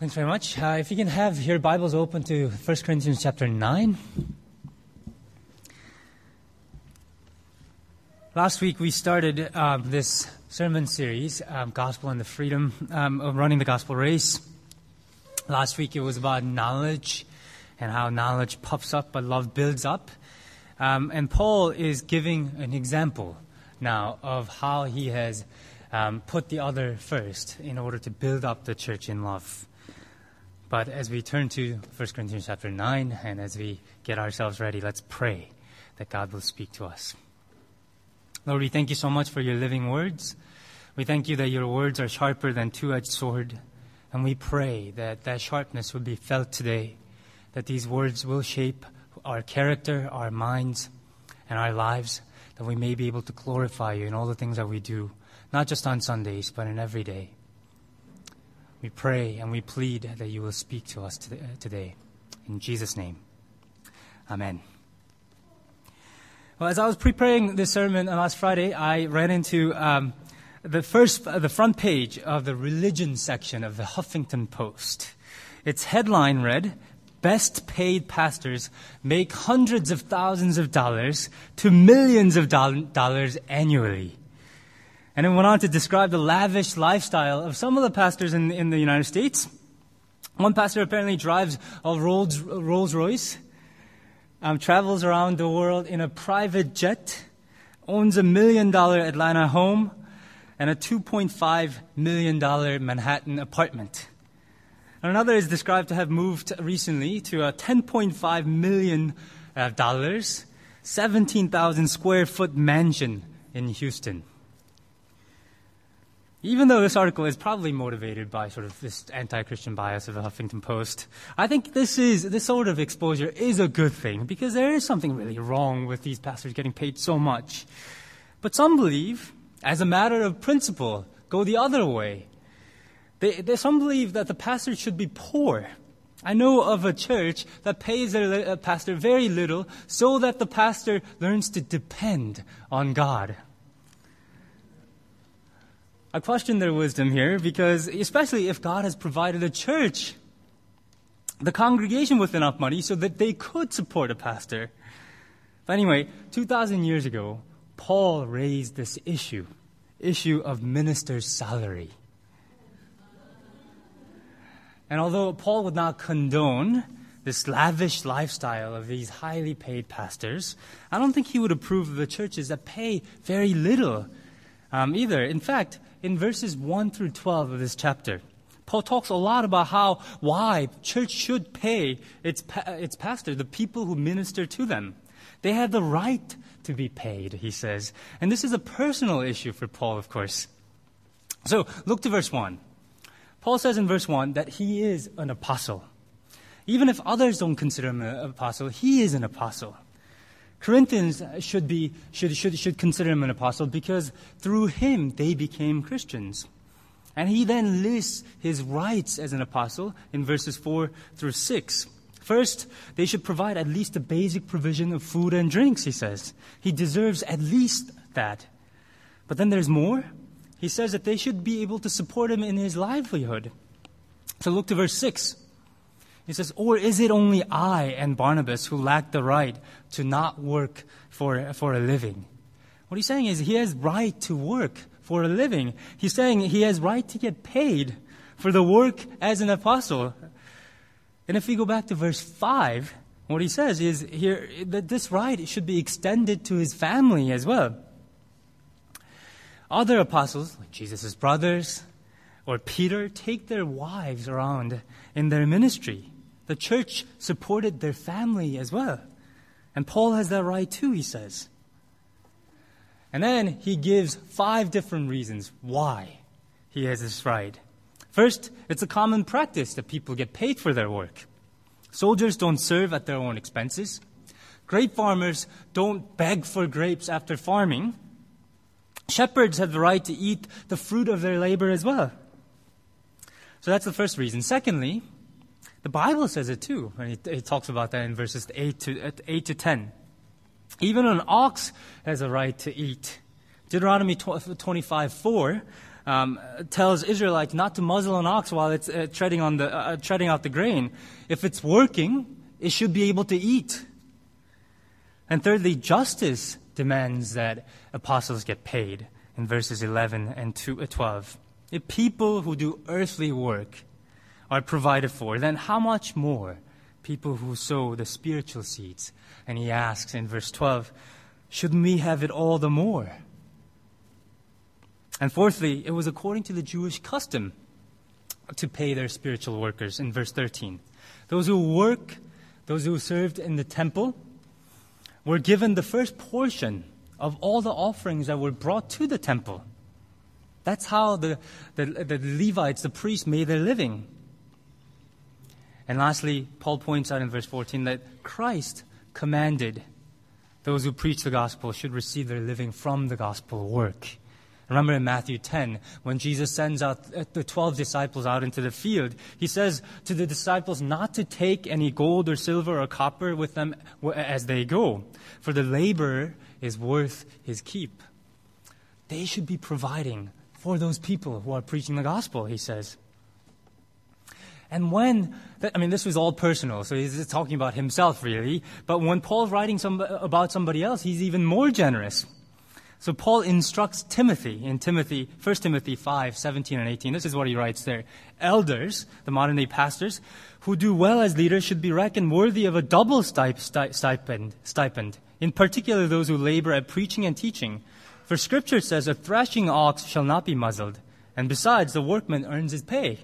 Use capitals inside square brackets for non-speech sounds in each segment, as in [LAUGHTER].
Thanks very much. Uh, if you can have your Bibles open to 1 Corinthians chapter 9. Last week we started um, this sermon series, um, Gospel and the Freedom um, of Running the Gospel Race. Last week it was about knowledge and how knowledge puffs up but love builds up. Um, and Paul is giving an example now of how he has um, put the other first in order to build up the church in love. But as we turn to 1 Corinthians chapter 9 and as we get ourselves ready, let's pray that God will speak to us. Lord, we thank you so much for your living words. We thank you that your words are sharper than two-edged sword. And we pray that that sharpness will be felt today, that these words will shape our character, our minds, and our lives, that we may be able to glorify you in all the things that we do, not just on Sundays, but in every day. We pray and we plead that you will speak to us today. In Jesus' name, Amen. Well, as I was preparing this sermon on last Friday, I ran into um, the first, the front page of the religion section of the Huffington Post. Its headline read, Best paid pastors make hundreds of thousands of dollars to millions of do- dollars annually. And it went on to describe the lavish lifestyle of some of the pastors in, in the United States. One pastor apparently drives a Rolls, Rolls Royce, um, travels around the world in a private jet, owns a million dollar Atlanta home, and a $2.5 million Manhattan apartment. Another is described to have moved recently to a $10.5 million, uh, 17,000 square foot mansion in Houston even though this article is probably motivated by sort of this anti-Christian bias of the Huffington Post, I think this is, this sort of exposure is a good thing because there is something really wrong with these pastors getting paid so much. But some believe, as a matter of principle, go the other way. They, they, some believe that the pastor should be poor. I know of a church that pays their uh, pastor very little so that the pastor learns to depend on God. I question their wisdom here because, especially if God has provided a church, the congregation with enough money so that they could support a pastor. But anyway, 2,000 years ago, Paul raised this issue issue of minister's salary. And although Paul would not condone this lavish lifestyle of these highly paid pastors, I don't think he would approve of the churches that pay very little um, either. In fact, in verses 1 through 12 of this chapter, Paul talks a lot about how, why church should pay its, its pastor, the people who minister to them. They have the right to be paid, he says. And this is a personal issue for Paul, of course. So look to verse 1. Paul says in verse 1 that he is an apostle. Even if others don't consider him an apostle, he is an apostle. Corinthians should, be, should, should, should consider him an apostle because through him they became Christians. And he then lists his rights as an apostle in verses 4 through 6. First, they should provide at least a basic provision of food and drinks, he says. He deserves at least that. But then there's more. He says that they should be able to support him in his livelihood. So look to verse 6. He says, Or is it only I and Barnabas who lack the right to not work for, for a living? What he's saying is he has right to work for a living. He's saying he has right to get paid for the work as an apostle. And if we go back to verse 5, what he says is here that this right should be extended to his family as well. Other apostles, like Jesus' brothers or Peter, take their wives around in their ministry. The church supported their family as well. And Paul has that right too, he says. And then he gives five different reasons why he has this right. First, it's a common practice that people get paid for their work. Soldiers don't serve at their own expenses. Grape farmers don't beg for grapes after farming. Shepherds have the right to eat the fruit of their labor as well. So that's the first reason. Secondly, the Bible says it too, and it, it talks about that in verses 8 to, 8 to 10. Even an ox has a right to eat. Deuteronomy 25 4 um, tells Israelites not to muzzle an ox while it's uh, treading, on the, uh, treading out the grain. If it's working, it should be able to eat. And thirdly, justice demands that apostles get paid in verses 11 and 12. If people who do earthly work are provided for, then how much more people who sow the spiritual seeds? And he asks in verse 12, shouldn't we have it all the more? And fourthly, it was according to the Jewish custom to pay their spiritual workers in verse 13. Those who work, those who served in the temple, were given the first portion of all the offerings that were brought to the temple. That's how the, the, the Levites, the priests, made their living. And lastly, Paul points out in verse 14 that Christ commanded those who preach the gospel should receive their living from the gospel work. Remember in Matthew 10, when Jesus sends out uh, the 12 disciples out into the field, he says to the disciples not to take any gold or silver or copper with them as they go, for the laborer is worth his keep. They should be providing for those people who are preaching the gospel, he says. And when, I mean, this was all personal, so he's talking about himself really, but when Paul's writing some, about somebody else, he's even more generous. So Paul instructs Timothy in Timothy, 1 Timothy 5, 17 and 18. This is what he writes there. Elders, the modern day pastors, who do well as leaders should be reckoned worthy of a double stipend, stipend, in particular those who labor at preaching and teaching. For scripture says, a threshing ox shall not be muzzled, and besides, the workman earns his pay.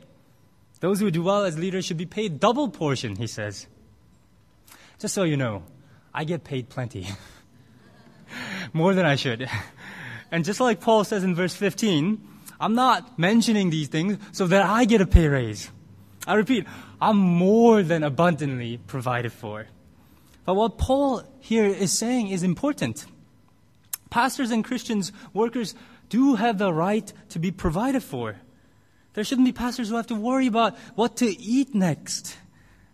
Those who do well as leaders should be paid double portion, he says. Just so you know, I get paid plenty. [LAUGHS] more than I should. [LAUGHS] And just like Paul says in verse 15, I'm not mentioning these things so that I get a pay raise. I repeat, I'm more than abundantly provided for. But what Paul here is saying is important. Pastors and Christians, workers, do have the right to be provided for. There shouldn't be pastors who have to worry about what to eat next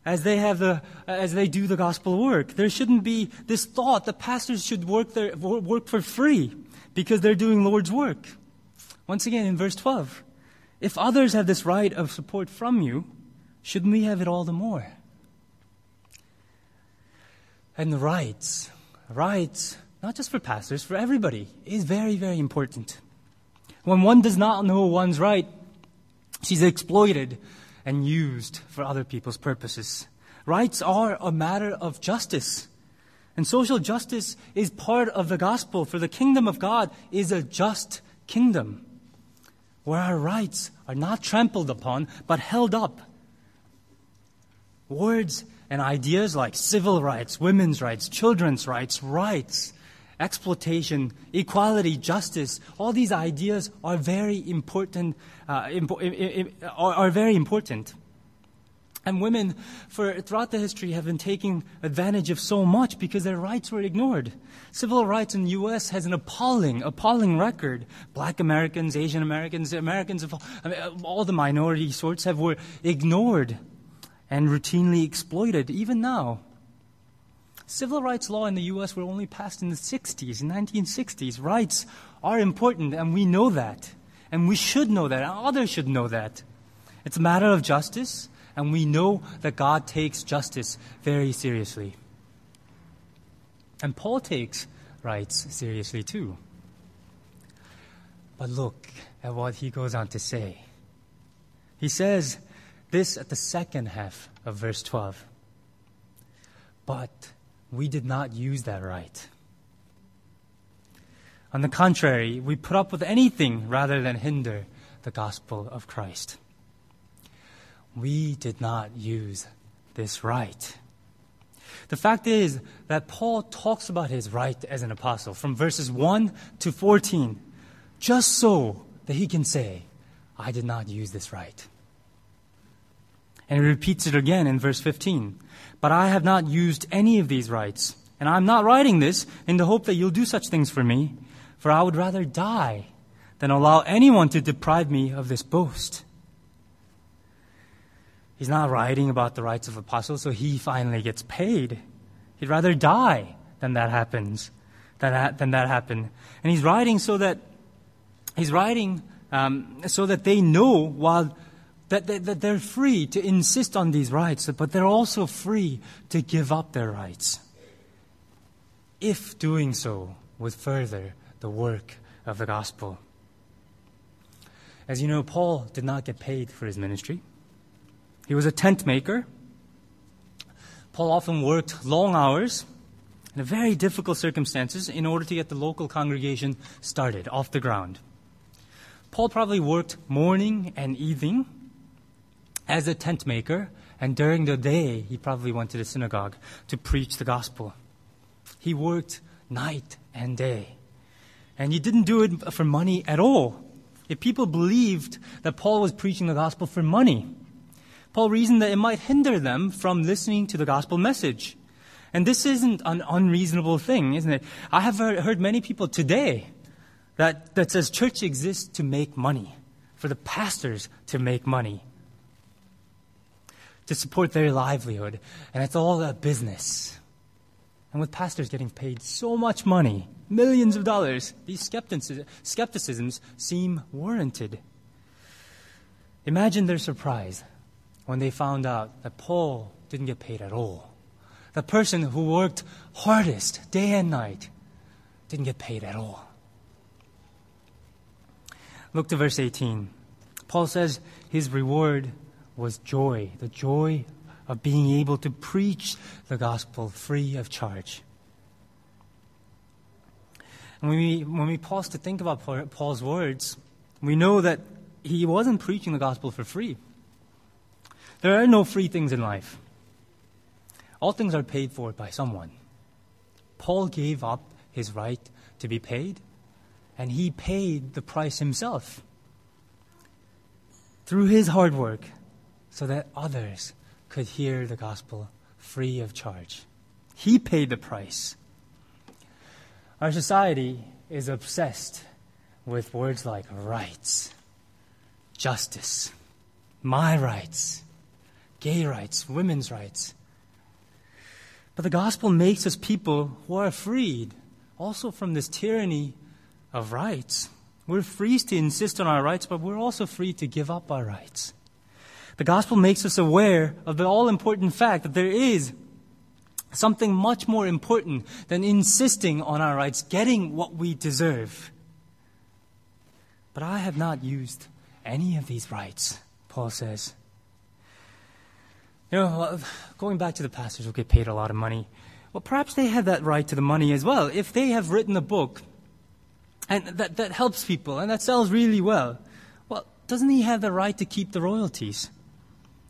as they have the, as they do the gospel work. There shouldn't be this thought that pastors should work their, work for free because they're doing Lord's work. Once again, in verse 12, if others have this right of support from you, shouldn't we have it all the more? And the rights, rights, not just for pastors, for everybody, is very, very important. When one does not know one's right, she's exploited and used for other people's purposes. Rights are a matter of justice. And social justice is part of the gospel, for the kingdom of God is a just kingdom where our rights are not trampled upon, but held up. Words and ideas like civil rights, women's rights, children's rights, rights, exploitation, equality, justice, all these ideas are very important, uh, impo- are, are very important. And women, for throughout the history, have been taking advantage of so much because their rights were ignored. Civil rights in the U.S. has an appalling, appalling record. Black Americans, Asian Americans, Americans of I mean, all the minority sorts have were ignored and routinely exploited, even now. Civil rights law in the U.S. were only passed in the 60s, 1960s. Rights are important, and we know that. And we should know that, and others should know that. It's a matter of justice, and we know that God takes justice very seriously. And Paul takes rights seriously too. But look at what he goes on to say. He says this at the second half of verse 12. But we did not use that right. On the contrary, we put up with anything rather than hinder the gospel of Christ. We did not use this right. The fact is that Paul talks about his right as an apostle from verses 1 to 14, just so that he can say, I did not use this right. And he repeats it again in verse 15. But I have not used any of these rights. And I'm not writing this in the hope that you'll do such things for me, for I would rather die than allow anyone to deprive me of this boast. He's not writing about the rights of apostles, so he finally gets paid. He'd rather die than that happens, than that, than that happen. And he's writing so that he's writing um, so that they know while that, that, that they're free to insist on these rights, but they're also free to give up their rights. If doing so would further the work of the gospel. As you know, Paul did not get paid for his ministry. He was a tent maker. Paul often worked long hours in very difficult circumstances in order to get the local congregation started off the ground. Paul probably worked morning and evening as a tent maker, and during the day, he probably went to the synagogue to preach the gospel. He worked night and day. And he didn't do it for money at all. If people believed that Paul was preaching the gospel for money, Paul reasoned that it might hinder them from listening to the gospel message. And this isn't an unreasonable thing, isn't it? I have heard many people today that, that says church exists to make money, for the pastors to make money, to support their livelihood, and it's all a business. And with pastors getting paid so much money, millions of dollars, these skepticisms seem warranted. Imagine their surprise when they found out that Paul didn't get paid at all. The person who worked hardest day and night didn't get paid at all. Look to verse 18. Paul says his reward was joy, the joy of being able to preach the gospel free of charge. And when we, when we pause to think about Paul's words, we know that he wasn't preaching the gospel for free. There are no free things in life. All things are paid for by someone. Paul gave up his right to be paid, and he paid the price himself through his hard work so that others could hear the gospel free of charge. He paid the price. Our society is obsessed with words like rights, justice, my rights, gay rights, women's rights. But the gospel makes us people who are freed also from this tyranny of rights. We're free to insist on our rights, but we're also free to give up our rights. The gospel makes us aware of the all important fact that there is something much more important than insisting on our rights, getting what we deserve. But I have not used any of these rights, Paul says. You know, uh, going back to the pastors who get paid a lot of money, well, perhaps they have that right to the money as well. If they have written a book and that, that helps people and that sells really well, well, doesn't he have the right to keep the royalties?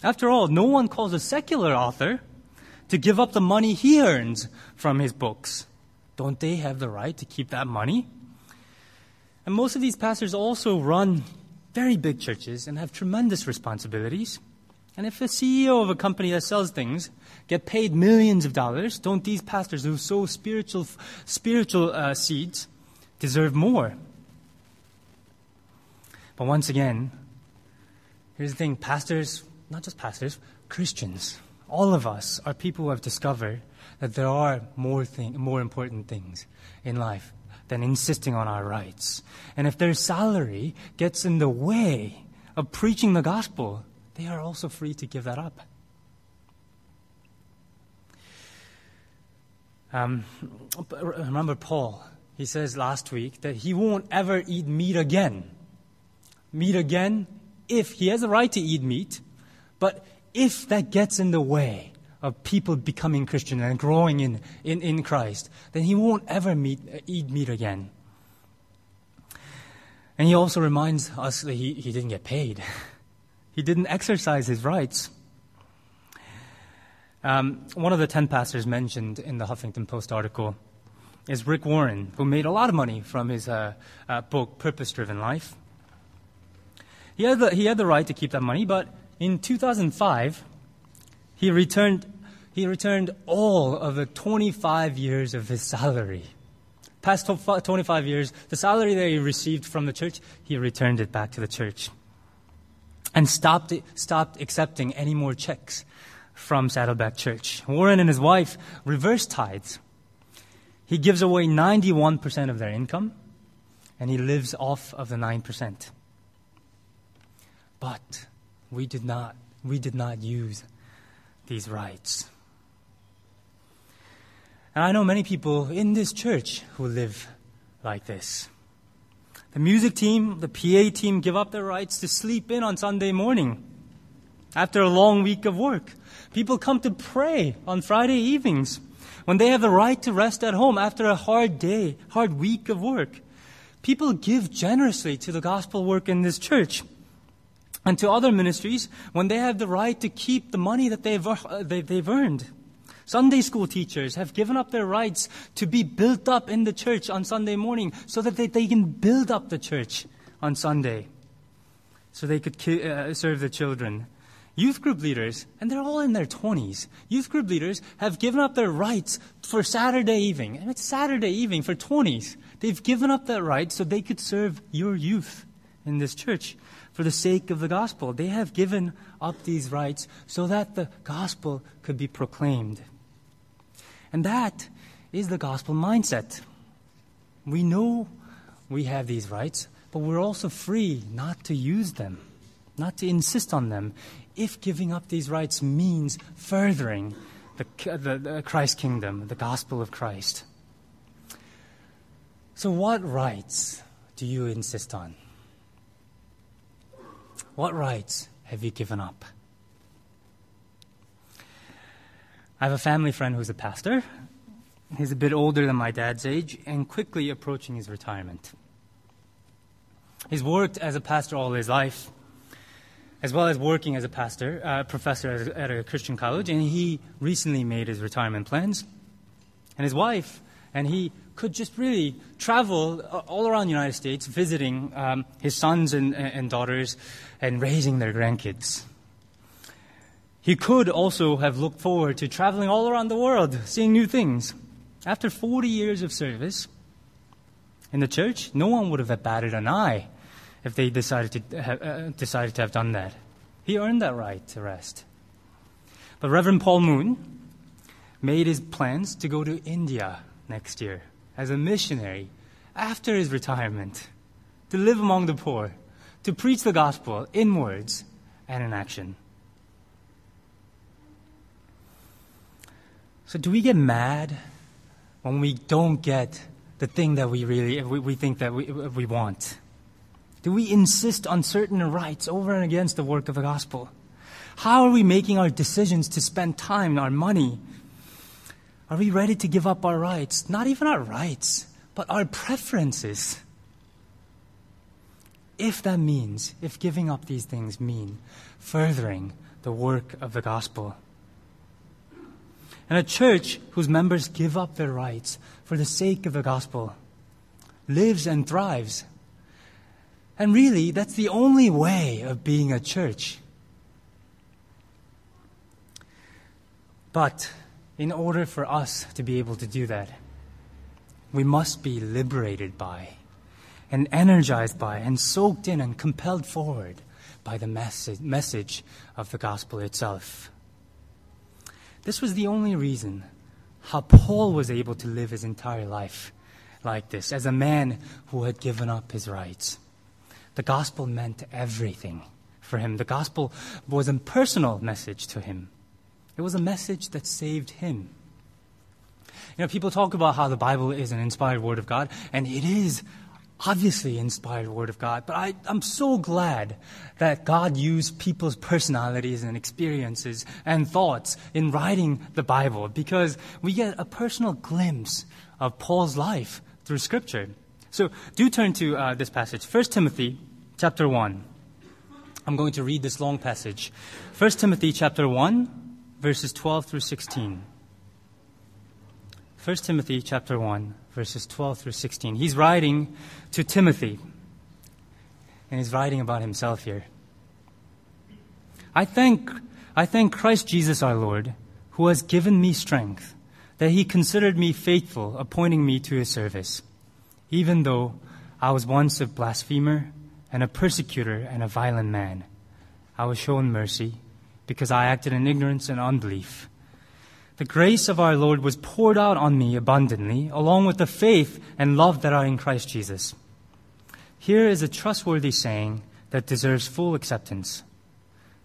After all, no one calls a secular author to give up the money he earns from his books. Don't they have the right to keep that money? And most of these pastors also run very big churches and have tremendous responsibilities. And if the CEO of a company that sells things get paid millions of dollars, don't these pastors who sow spiritual, spiritual uh, seeds deserve more? But once again, here's the thing pastors not just pastors, Christians, all of us are people who have discovered that there are more, thing, more important things in life than insisting on our rights. And if their salary gets in the way of preaching the gospel, they are also free to give that up. Um, remember Paul, he says last week that he won't ever eat meat again. Meat again, if he has a right to eat meat, but if that gets in the way of people becoming Christian and growing in, in, in Christ, then he won't ever meet, eat meat again. And he also reminds us that he, he didn't get paid. [LAUGHS] he didn't exercise his rights. Um, one of the 10 pastors mentioned in the Huffington Post article is Rick Warren, who made a lot of money from his uh, uh, book, Purpose Driven Life. He had, the, he had the right to keep that money, but in 2005, he returned, he returned all of the 25 years of his salary. Past 25 years, the salary that he received from the church, he returned it back to the church. And stopped, stopped accepting any more checks from Saddleback Church. Warren and his wife reverse tithes. He gives away 91% of their income, and he lives off of the 9%. But we did not, we did not use these rights. And I know many people in this church who live like this. The music team, the PA team give up their rights to sleep in on Sunday morning after a long week of work. People come to pray on Friday evenings when they have the right to rest at home after a hard day, hard week of work. People give generously to the gospel work in this church and to other ministries when they have the right to keep the money that they've, uh, they've earned. Sunday school teachers have given up their rights to be built up in the church on Sunday morning so that they, they can build up the church on Sunday so they could ki- uh, serve the children. Youth group leaders, and they're all in their 20s, youth group leaders have given up their rights for Saturday evening. And it's Saturday evening for 20s. They've given up that right so they could serve your youth in this church for the sake of the gospel. They have given up these rights so that the gospel could be proclaimed. And that is the gospel mindset. We know we have these rights, but we're also free not to use them, not to insist on them, if giving up these rights means furthering the, the, the Christ kingdom, the gospel of Christ. So, what rights do you insist on? What rights have you given up? I have a family friend who's a pastor. He's a bit older than my dad's age and quickly approaching his retirement. He's worked as a pastor all his life, as well as working as a pastor, uh, professor at a Christian college, and he recently made his retirement plans. And his wife and he could just really travel all around the United States, visiting um, his sons and, and daughters and raising their grandkids. He could also have looked forward to traveling all around the world, seeing new things. After 40 years of service in the church, no one would have batted an eye if they decided to have, uh, decided to have done that. He earned that right to rest. But Reverend Paul Moon made his plans to go to India next year as a missionary after his retirement to live among the poor, to preach the gospel in words and in action. So, do we get mad when we don't get the thing that we really we, we think that we, we want? Do we insist on certain rights over and against the work of the gospel? How are we making our decisions to spend time, our money? Are we ready to give up our rights? Not even our rights, but our preferences. If that means, if giving up these things mean furthering the work of the gospel. And a church whose members give up their rights for the sake of the gospel lives and thrives. And really, that's the only way of being a church. But in order for us to be able to do that, we must be liberated by, and energized by, and soaked in and compelled forward by the message, of the gospel itself. This was the only reason how Paul was able to live his entire life like this, as a man who had given up his rights. The gospel meant everything for him. The gospel was a personal message to him. It was a message that saved him. You know, people talk about how the Bible is an inspired word of God, and it is obviously inspired word of God. But I, I'm so glad that God used people's personalities and experiences and thoughts in writing the Bible because we get a personal glimpse of Paul's life through Scripture. So do turn to uh, this passage, 1 Timothy chapter 1. I'm going to read this long passage. 1 Timothy chapter 1, verses 12 through 16. 1 Timothy chapter 1, verses 12 through 16. He's writing to Timothy, and he's writing about himself here. I thank, I thank Christ Jesus our Lord, who has given me strength, that he considered me faithful, appointing me to his service, even though I was once a blasphemer and a persecutor and a violent man. I was shown mercy because I acted in ignorance and unbelief. The grace of our Lord was poured out on me abundantly, along with the faith and love that are in Christ Jesus. Here is a trustworthy saying that deserves full acceptance.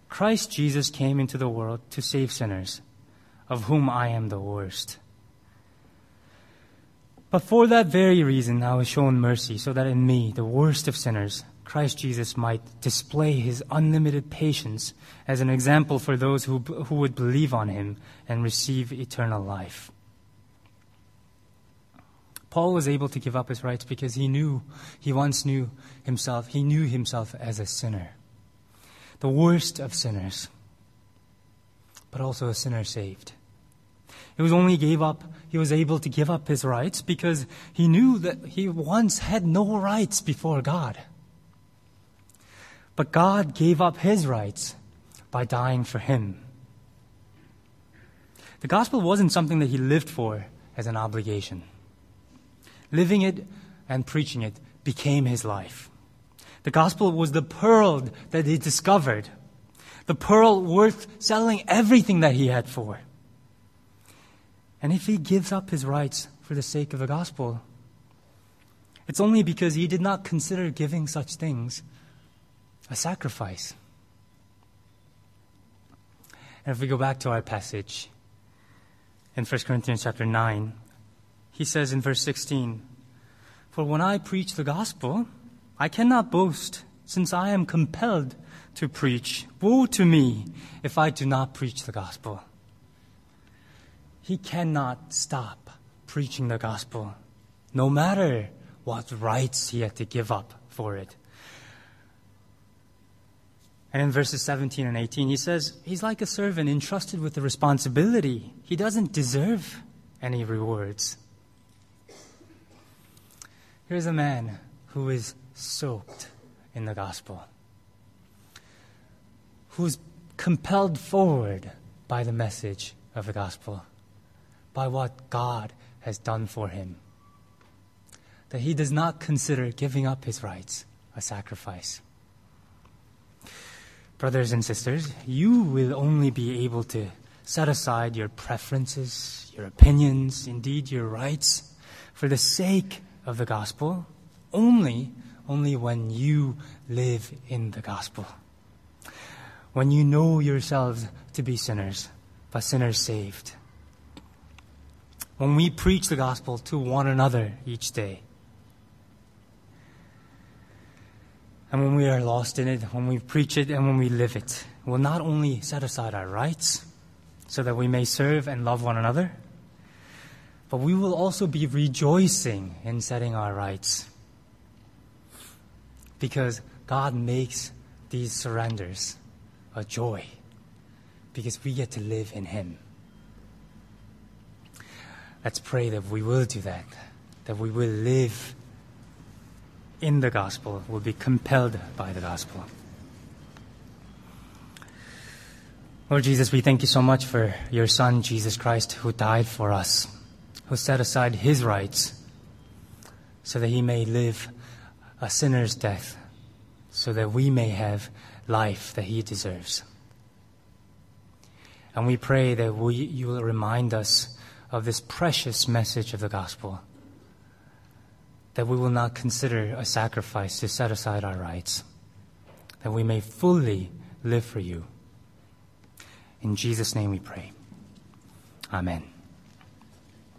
Christ Jesus came into the world to save sinners, of whom I am the worst. But for that very reason, I was shown mercy, so that in me, the worst of sinners, Christ Jesus might display his unlimited patience as an example for those who, who would believe on him and receive eternal life. Paul was able to give up his rights because he knew, he once knew himself, he knew himself as a sinner, the worst of sinners, but also a sinner saved. It was only gave up, he was able to give up his rights because he knew that he once had no rights before God. But God gave up his rights by dying for him. The gospel wasn't something that he lived for as an obligation. Living it and preaching it became his life. The gospel was the pearl that he discovered, the pearl worth selling everything that he had for. And if he gives up his rights for the sake of the gospel, it's only because he did not consider giving such things a sacrifice. And if we go back to our passage in 1 Corinthians chapter 9, he says in verse 16, For when I preach the gospel, I cannot boast, since I am compelled to preach. Woe to me if I do not preach the gospel. He cannot stop preaching the gospel, no matter what rights he had to give up for it. And in verses 17 and 18, he says, He's like a servant entrusted with the responsibility. He doesn't deserve any rewards. Here's a man who is soaked in the gospel, who's compelled forward by the message of the gospel, by what God has done for him. That he does not consider giving up his rights a sacrifice. Brothers and sisters, you will only be able to set aside your preferences, your opinions, indeed your rights, for the sake of the gospel, only, only when you live in the gospel. When you know yourselves to be sinners, but sinners saved. When we preach the gospel to one another each day, And when we are lost in it, when we preach it and when we live it, we'll not only set aside our rights so that we may serve and love one another, but we will also be rejoicing in setting our rights. Because God makes these surrenders a joy, because we get to live in Him. Let's pray that we will do that, that we will live in the gospel, will be compelled by the gospel. Lord Jesus, we thank you so much for your Son, Jesus Christ, who died for us, who set aside his rights so that he may live a sinner's death, so that we may have life that he deserves. And we pray that we, you will remind us of this precious message of the gospel that we will not consider a sacrifice to set aside our rights, that we may fully live for you. In Jesus' name we pray. Amen.